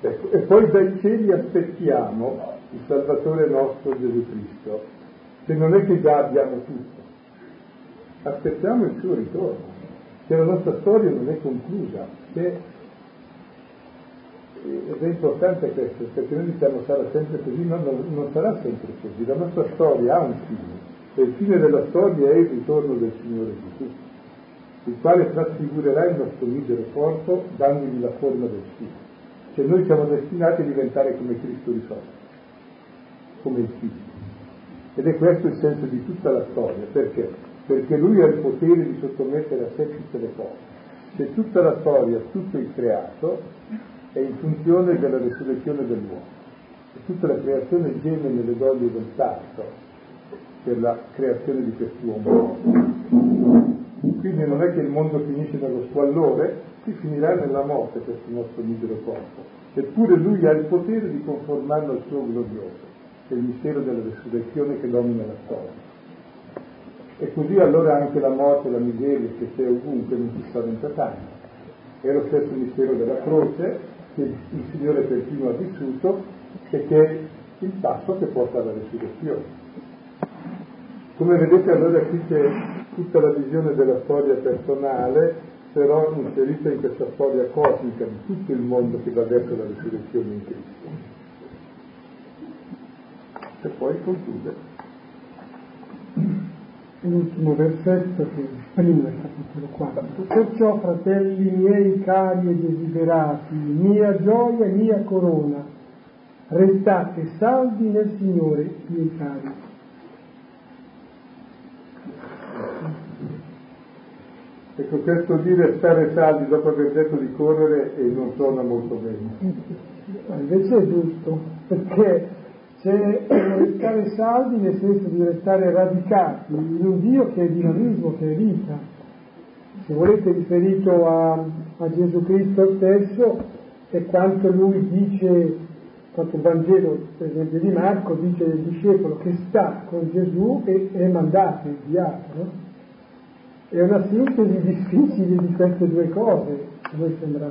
Ecco, e poi dai cieli aspettiamo il Salvatore nostro Gesù Cristo, che non è che già abbiamo tutto, aspettiamo il suo ritorno, che la nostra storia non è conclusa, che ed è importante questo, perché noi diciamo sarà sempre così, no, non, non sarà sempre così, la nostra storia ha un fine, e il fine della storia è il ritorno del Signore Gesù, il quale trasfigurerà il nostro misero corpo dandogli la forma del Figlio. Cioè noi siamo destinati a diventare come Cristo risorto, come il Figlio. Ed è questo il senso di tutta la storia, perché? Perché lui ha il potere di sottomettere a sé tutte le cose. Se tutta la storia, tutto il creato, è in funzione della resurrezione dell'uomo. E tutta la creazione geme nelle doglie del sarto per la creazione di quest'uomo. Quindi non è che il mondo finisce nello squallore, si finirà nella morte questo nostro misero corpo. Eppure lui ha il potere di conformarlo al suo glorioso, che è il mistero della resurrezione che domina la storia. E così allora anche la morte, la miseria che c'è ovunque non si spaventa tanto. È lo stesso mistero della croce, che il Signore perfino ha vissuto e che è il passo che porta alla resurrezione. Come vedete allora qui c'è tutta la visione della storia personale, però inserita in questa storia cosmica di tutto il mondo che va verso la risurrezione in Cristo. E poi conclude l'ultimo versetto che esprime il capitolo 4. Perciò, fratelli miei cari e desiderati, mia gioia e mia corona, restate saldi nel Signore, miei cari. Ecco, questo dire stare saldi dopo aver detto di correre e non suona molto bene. Invece è giusto, perché c'è restare saldi nel senso di restare radicati in un Dio che è dinamismo, che è vita. Se volete riferito a, a Gesù Cristo stesso, è quanto lui dice, quanto il Vangelo, per esempio di Marco, dice del discepolo che sta con Gesù e è mandato, inviato. No? È una sintesi difficile di queste due cose, a noi sembra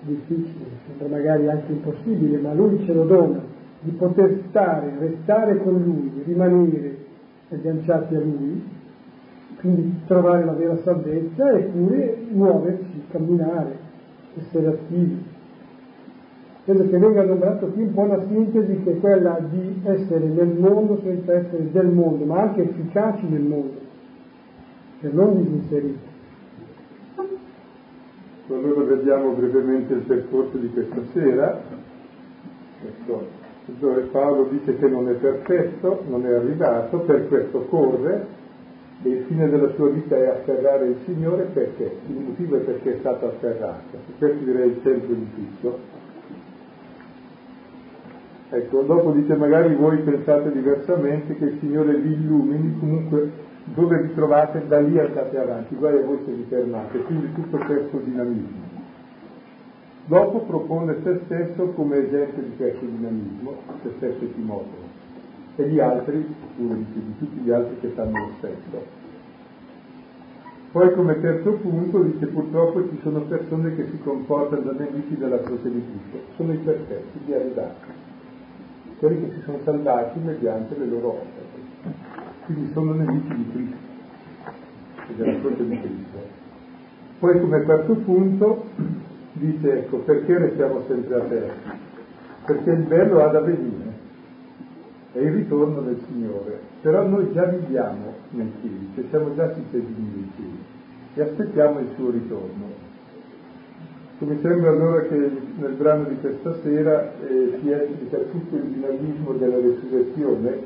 difficile, sembra magari anche impossibile, ma lui ce lo dona di poter stare, restare con Lui, rimanere agganciati a Lui, quindi trovare la vera salvezza eppure muoversi, camminare, essere attivi. Credo che venga adombrato qui un po' una sintesi che è quella di essere nel mondo senza essere del mondo, ma anche efficaci nel mondo, per non disinseriti. Allora vediamo brevemente il percorso di questa sera. Ecco dove Paolo dice che non è perfetto, non è arrivato, per questo corre e il fine della sua vita è afferrare il Signore perché? Il motivo è perché è stato afferrato. Questo direi il centro di tutto. Ecco, dopo dice magari voi pensate diversamente che il Signore vi illumini, comunque dove vi trovate da lì andate avanti, guai a voi se vi fermate, quindi tutto questo dinamismo. Dopo propone se stesso come esempio di questo dinamismo, se stesso e Timoteo, e gli altri, pure dice di tutti gli altri che fanno lo stesso. Poi come terzo punto dice purtroppo ci sono persone che si comportano da nemici della croce di Cristo, sono i perfetti, gli arrivati, quelli che si sono salvati mediante le loro opere, quindi sono nemici di Cristo. E della croce di Cristo. Poi come quarto punto dice ecco perché restiamo sempre a terra? Perché il bello ha da venire, è il ritorno del Signore, però noi già viviamo nei cieli, cioè siamo già cittadini dei cieli e aspettiamo il suo ritorno. Mi sembra allora che nel brano di questa sera eh, si esplica tutto il dinamismo della resurrezione,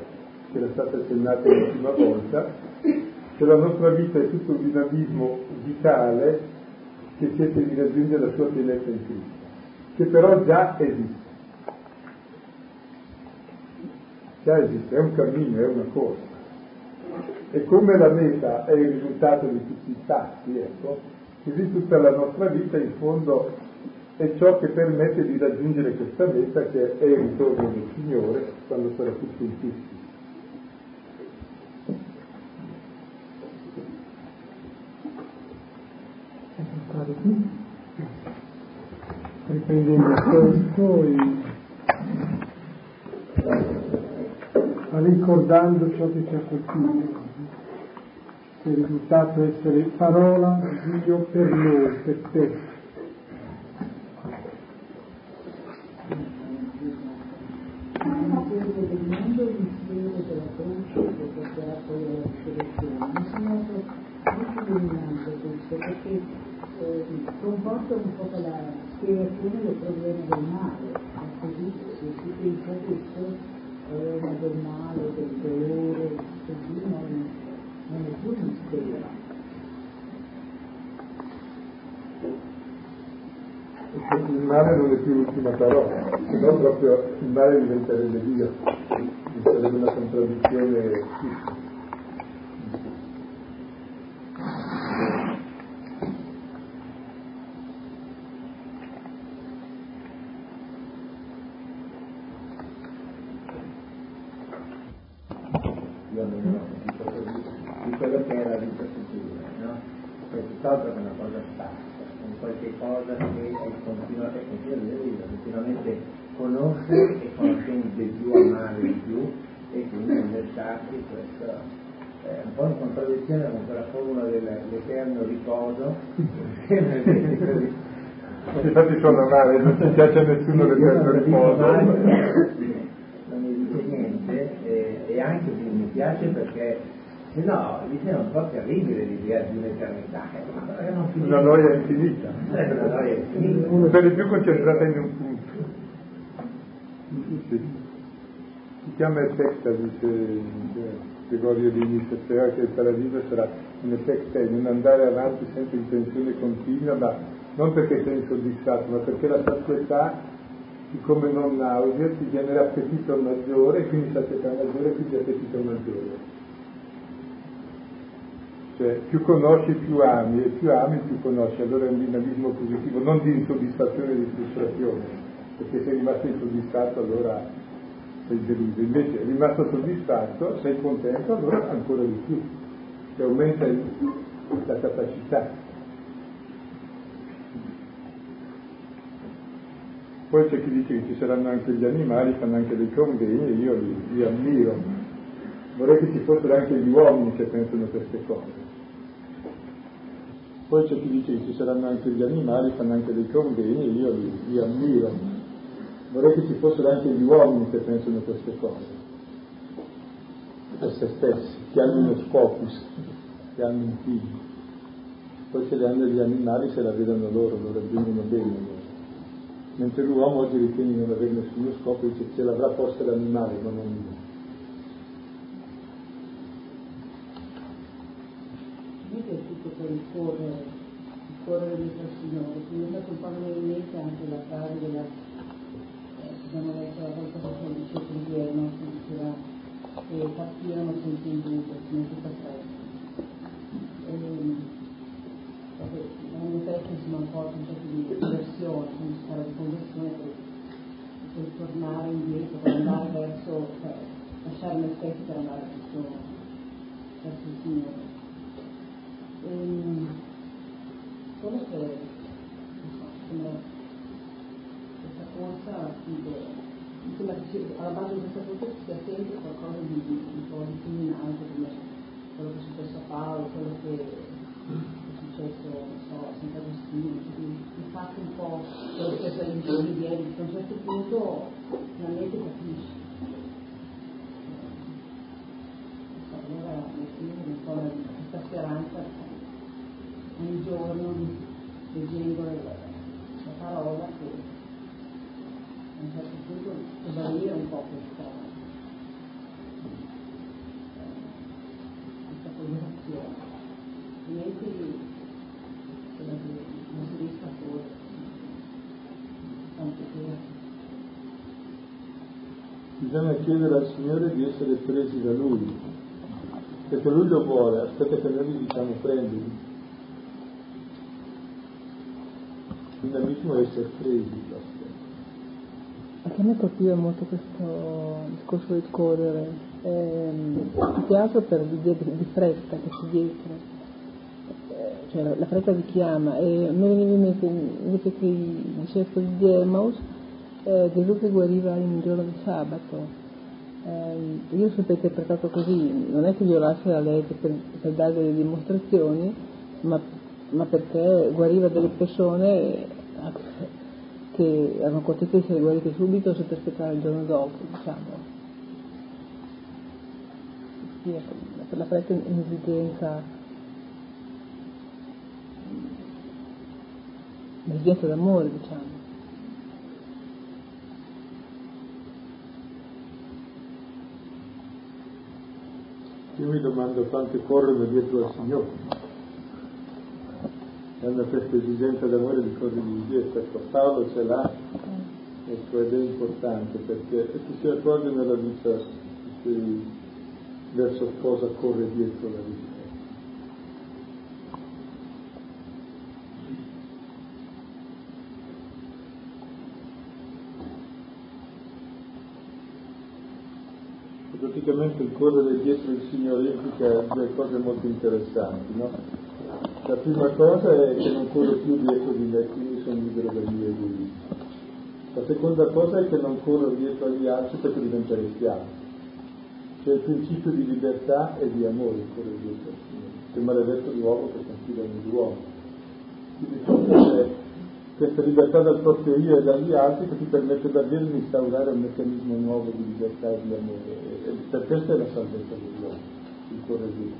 che era stata accennata l'ultima volta, che la nostra vita è tutto un dinamismo vitale che cerca di raggiungere la sua pienezza in Cristo, che però già esiste. Già esiste, è un cammino, è una corsa. E come la meta è il risultato di tutti i passi, ecco, così tutta la nostra vita in fondo è ciò che permette di raggiungere questa meta che è il ritorno del Signore quando sarà tutto in tutti. fare qui, riprendendo questo e ricordando ciò che ci ha colpito, che il risultato è essere parola di Dio per noi, per te. del mondo il mistero della croce che porterà poi alla risurrezione. Mi sono molto dominante questo perché eh, comporta un po' la spiegazione del problema del male, così se si pensa questo è eh, una del male, del dolore, così non, non è più un mistero. Il male non è più l'ultima parola, se no proprio il male diventerebbe Dio, sarebbe una contraddizione fissa. tutt'altro che una cosa statica, un qualche cosa che è continua, è continua, continuamente conoscere e conoscendo di più, amare di più e quindi nel lasciarsi questo è un po' in contraddizione con quella formula dell'eterno riposo. Infatti sono male, non ci piace a nessuno l'eterno riposo. Non mi dice niente e, e anche mi piace perché se no mi sembra un po' terribile l'idea di un'eternità, una, una noia infinita. Una noia infinita. Per di più concentrata in un punto. Sì. Si chiama effecta, dice Gregorio di Nissa, che il paradiso sarà un effetto, non andare avanti sempre in tensione continua, ma non perché sei insoddisfatto, ma perché la satietà, siccome non nausea, ti viene l'appetito maggiore, quindi satietà maggiore, quindi appetito maggiore. Cioè, più conosci, più ami, e più ami, più conosci. Allora è un dinamismo positivo, non di insoddisfazione e di frustrazione, perché sei rimasto insoddisfatto allora sei deluso. Invece, rimasto soddisfatto, sei contento, allora ancora di più, che aumenta la capacità Poi c'è chi dice che ci saranno anche gli animali, fanno anche dei convegni e io li, li ammiro. Vorrei che ci fossero anche gli uomini che pensano queste cose. Poi c'è chi dice che ci saranno anche gli animali, fanno anche dei convegni e io li, li ammiro. Vorrei che ci fossero anche gli uomini che pensano queste cose. Per se stessi, che hanno uno scopus, che hanno un figlio. Poi ce le hanno gli animali se la vedono loro, lo raggiungono bene loro mentre l'uomo oggi ritiene di non avere nessuno scopo, dice ce l'avrà posta l'animale, ma non io. Mi è tutto per il correre, il correre del Signore, mi è stato un po' in mente anche la frase della, eh, abbiamo letto la volta che dice preghiera, no? si diceva che partirono senza indugio, fretta. nel mio testo si un po' il concetto di conversione, quindi parla di conversione per, per tornare indietro, per andare verso, cioè, lasciare me stesso per andare verso, verso il Signore. E, ehm, quello che non so, sembra questa appunto, mi sembra alla base di questa ci sia sempre qualcosa di, di, di un po' discriminante come quello che è successo a Paolo, quello che successo, non so, a Sant'Agostino, di fatto un po' quello che è in giorni di ieri, a un certo punto finalmente capisci. Allora mi scrivo un po' questa speranza ogni giorno leggendo la parola che a un certo punto esaurire un po' questa, questa colorazione altrimenti non si riesca a porre. Bisogna chiedere al Signore di essere presi da Lui, perché Lui lo vuole, aspetta che noi gli diciamo prendili. Il dinamismo è essere presi Anche a me colpiva molto questo discorso del correre, ehm, più che altro per l'idea di, di fretta che c'è dietro. Cioè la, la fretta vi chiama e me veniva in mente invece che discepoli di Emmaus eh, Gesù che guariva in giorno di sabato. Eh, io ho sempre interpretato così non è che violasse la legge per, per dare delle dimostrazioni ma, ma perché guariva delle persone che erano contente di essere guarite subito senza aspettare il giorno dopo diciamo ecco, per la fretta esigenza l'esigenza d'amore, diciamo. Io mi domando quante corrono dietro al Signore. Hanno questa esigenza d'amore di correre dietro. Ecco, Paolo ce l'ha, ecco, ed è importante perché ci si accorge nella vita verso cosa corre dietro la vita. praticamente il correre dietro il Signore implica due cose molto interessanti. No? La prima cosa è che non corro più dietro di me, quindi sono libero dai miei egoismi. La seconda cosa è che non corro dietro agli altri perché diventerei schiavo. C'è il principio di libertà e di amore in quello di Che maledetto l'uomo che confida nell'uomo. Quindi c'è questa libertà dal proprio io e dagli altri che ti permette davvero di instaurare un meccanismo nuovo di libertà e di amore. E per questo è la salvezza dell'uomo, il correggio di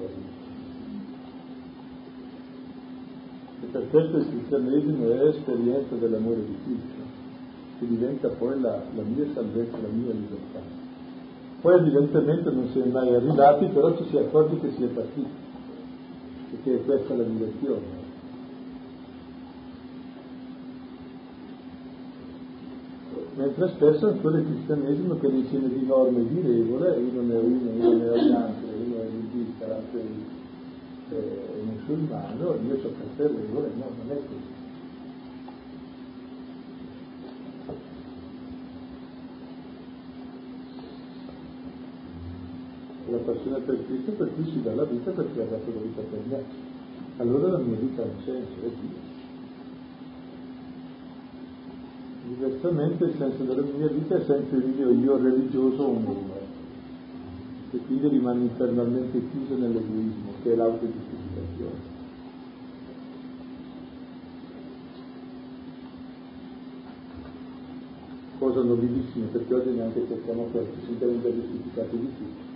E per questo il cristianesimo è esperienza dell'amore di Cristo, che diventa poi la, la mia salvezza, la mia libertà. Poi evidentemente non si è mai arrivati, però ci si accorge che si è partiti, perché è questa la direzione. mentre spesso ancora il cristianesimo che è insieme di norme di regole, uno ne ha una, uno ne ha un'altra, uno è budista, l'altro è, è musulmano, io so queste regole, no, non è così. La passione per Cristo per cui si dà la vita perché ha dato la vita per me. Allora la mia vita ha un senso, è Dio. Diversamente il senso della mia vita è sempre il mio io religioso o umano, e quindi rimane internamente chiuso nell'egoismo, che è l'autogiustificazione. Cosa nobilissima, perché oggi neanche cerchiamo questo, si sentiamo già di tutto.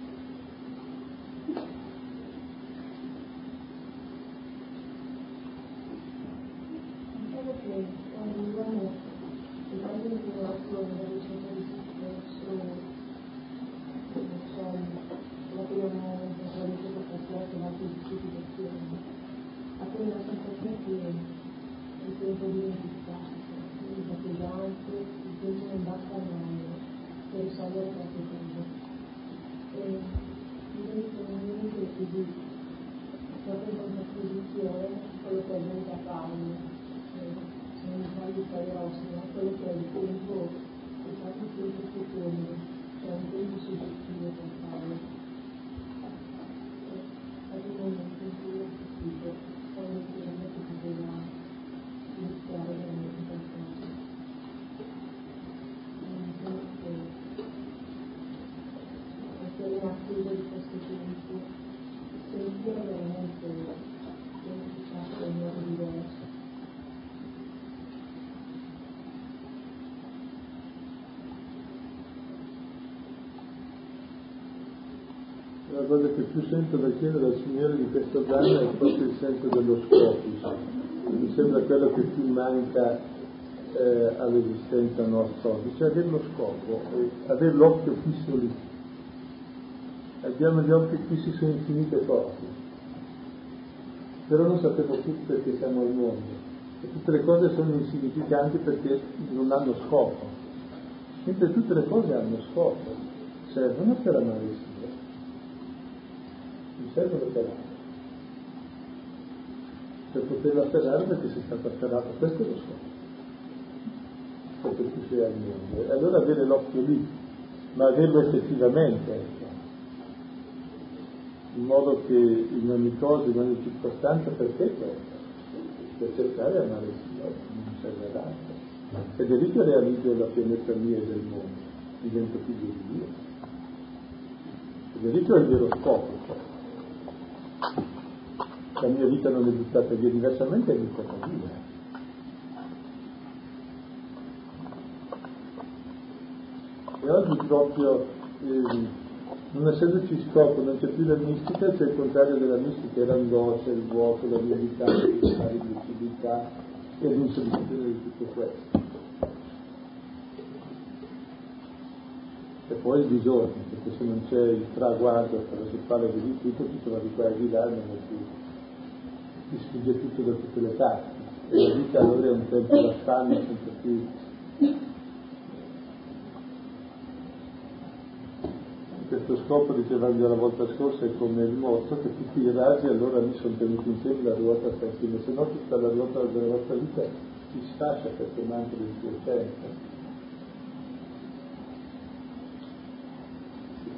Cosa che più sento da chiedere al Signore di questo anno è proprio il senso dello scopo. Mi sembra quello che più manca eh, all'esistenza nostra oggi, cioè avere lo scopo, avere l'occhio fisso lì. Abbiamo gli occhi fissi su infinite cose, però non sappiamo più perché siamo al mondo. E tutte le cose sono insignificanti perché non hanno scopo, mentre tutte le cose hanno scopo, servono per amare il Signore mi servono per altro. Per poterlo afferrare perché sei stato afferrato, questo è lo scopo. Perché tu sei al mondo. E allora avere l'occhio lì, ma averlo effettivamente, ecco. in modo che in ogni cosa, in ogni circostanza, perché questo? Per cercare di amare il Signore, non serve ad altro. Ed è lì che realizzo la e del mondo, divento figlio di Dio. Ed è lì che ho il vero scopo la mia vita non è buttata via, diversamente è buttata via. E oggi proprio, eh, non essendoci scopo, non c'è più la mistica, c'è il contrario della mistica, è l'angoscia, il vuoto, la virilità, la riducibilità e l'insoddisfazione di tutto questo. E poi il bisogno, perché se non c'è il traguardo attraverso il quale vedi tutto, ti trovi qua e di là non è più ti sfugge tutto da tutte le parti. E la vita allora è un tempo da stanno senza più. Questo scopo, dicevamo già la volta scorsa, è come il moto, che tutti i rasi allora lì sono tenuti insieme, la ruota insieme, se no tutta la ruota della nostra vita si sfascia perché manca del suo centro.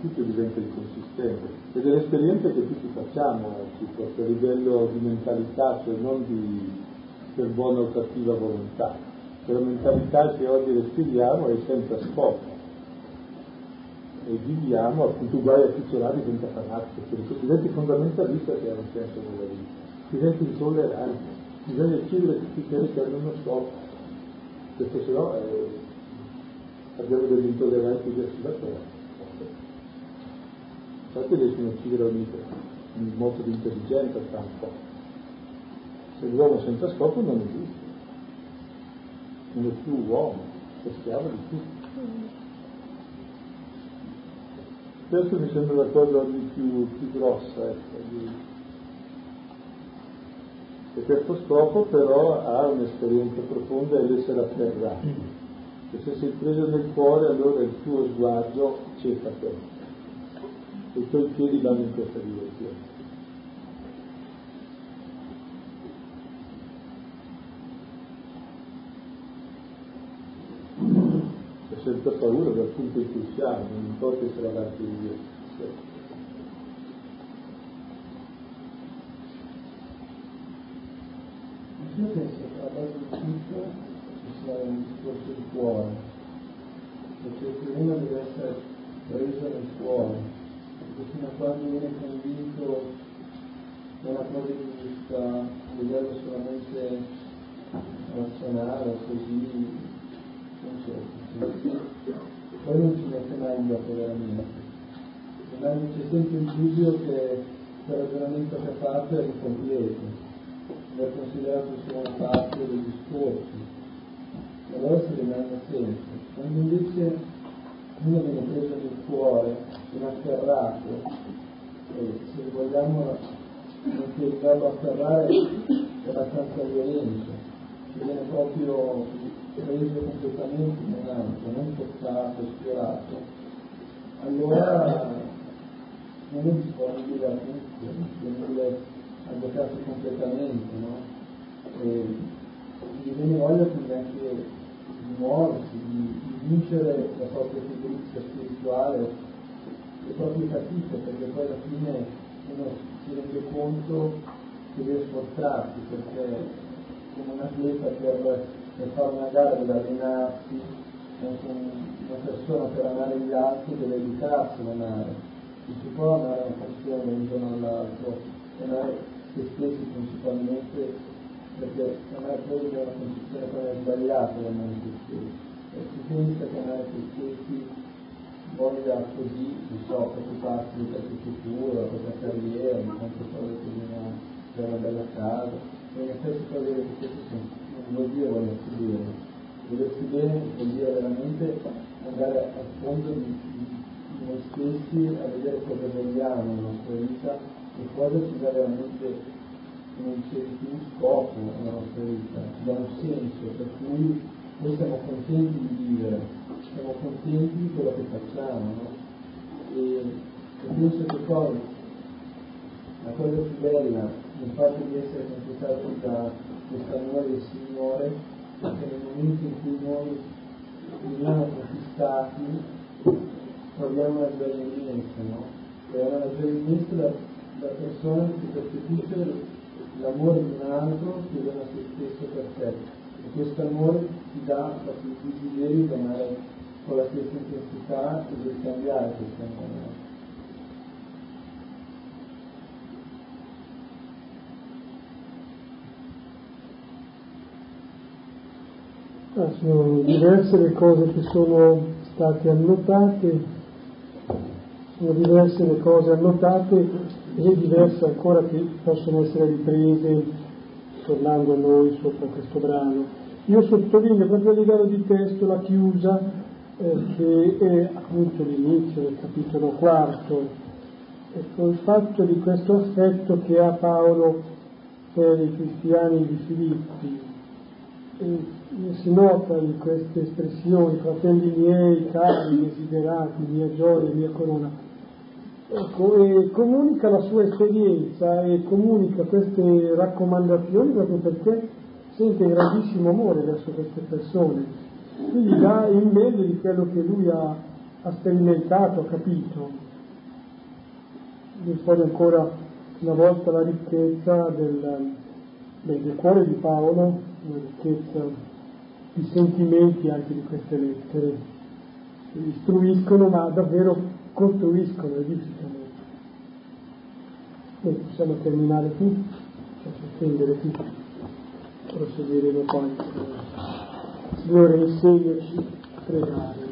Tutto diventa inconsistente ed è l'esperienza che tutti facciamo oggi, proprio a livello di mentalità, cioè non di, per buona o cattiva volontà. Cioè la mentalità che oggi respiriamo è senza scopo. e viviamo appunto uguali a titolari senza fanatici, per i cosiddetti fondamentalisti che hanno senso della vita, diventi intolleranti, bisogna chiudere tutti quelli che hanno uno scopo, perché sennò eh, abbiamo degli intolleranti verso la terra. Infatti riescono a uccidere un moto di intelligenza sta un po'. Se l'uomo senza scopo non esiste, non è più uomo, è schiavo di tutto. Questo mi sembra la cosa di più, più grossa, ecco, di... e questo scopo però ha un'esperienza profonda e l'essere afferrato. E se sei preso nel cuore allora il tuo sguardo cerca te i tuoi piedi vanno in questa direzione. senza paura dal punto in cui siamo, non importa essere avanti di Dio. Io penso che alla base di tutto ci sia un discorso di cuore, perché il problema deve essere preso nel cuore, perché fino a quando viene convinto una cosa giusta, a livello solamente razionale, così, non so, poi non ci mette mai in gioco veramente. Rimane c'è sempre il dubbio che quel ragionamento che ha fatto è incompleto, è considerato solo una parte del discorso. E allora si rimane sempre. Quando invece uno viene preso nel cuore, viene afferrato, e se vogliamo il verbo afferrare è abbastanza violento, viene proprio preso completamente in un altro, non toccato, sfiorato, allora non è disponibile a tutti, è disponibile a giocarsi completamente, no? E viene voglia quindi anche di muoversi, di vincere la propria fibrizia spirituale, le proprie fatiche, perché poi alla fine uno si rende conto che deve sforzarsi, perché come un atleta per per fare una gara deve allenarsi, una persona per amare gli altri deve educarsi a amare, non si può amare una persona da un giorno all'altro, amare se stessi principalmente, perché amare poi è una concezione sbagliata da amare se stessi. E si pensa che se stessi voglia così, non so, preoccuparsi del proprio futuro, della propria carriera, di cose che bisogna avere una bella casa, e effetti poi vedere che questi sono vuol dire volersi bene. Volersi bene vuol dire veramente andare al fondo di, di noi stessi a vedere cosa vogliamo nella nostra vita e cosa ci dà veramente, come dicevi tu, scopo nella nostra vita, ci dà un senso, per cui noi siamo contenti di vivere, siamo contenti di quello che facciamo, no? e, e penso che poi la cosa più bella nel fatto di essere conquistati da questo amore del Signore, perché nel momento in cui noi veniamo conquistati proviamo una gioia immensa, no? Proviamo una gioia immensa da, da persona che percepisce l'amore di un altro che dona se stesso per te. E questo amore ti dà proprio il desiderio di amare con la stessa intensità e di scambiare questo amore. sono diverse le cose che sono state annotate, sono diverse le cose annotate e diverse ancora che possono essere riprese tornando a noi sopra questo brano. Io sottolineo proprio a livello di testo la chiusa eh, che è appunto l'inizio del capitolo quarto, ecco, il fatto di questo affetto che ha Paolo per i cristiani di Filippi. E si nota in queste espressioni, fratelli miei, cari, desiderati, mia gioia, mia corona. Ecco, e comunica la sua esperienza e comunica queste raccomandazioni proprio perché sente grandissimo amore verso queste persone, quindi dà in meglio di quello che lui ha, ha sperimentato, ha capito. E poi ancora una volta la ricchezza del, del cuore di Paolo, la ricchezza i sentimenti anche di queste lettere, istruiscono, ma davvero costruiscono, edificano. E possiamo terminare qui, cioè sospendere qui, proseguiremo poi. Signore insegnaci a pregare.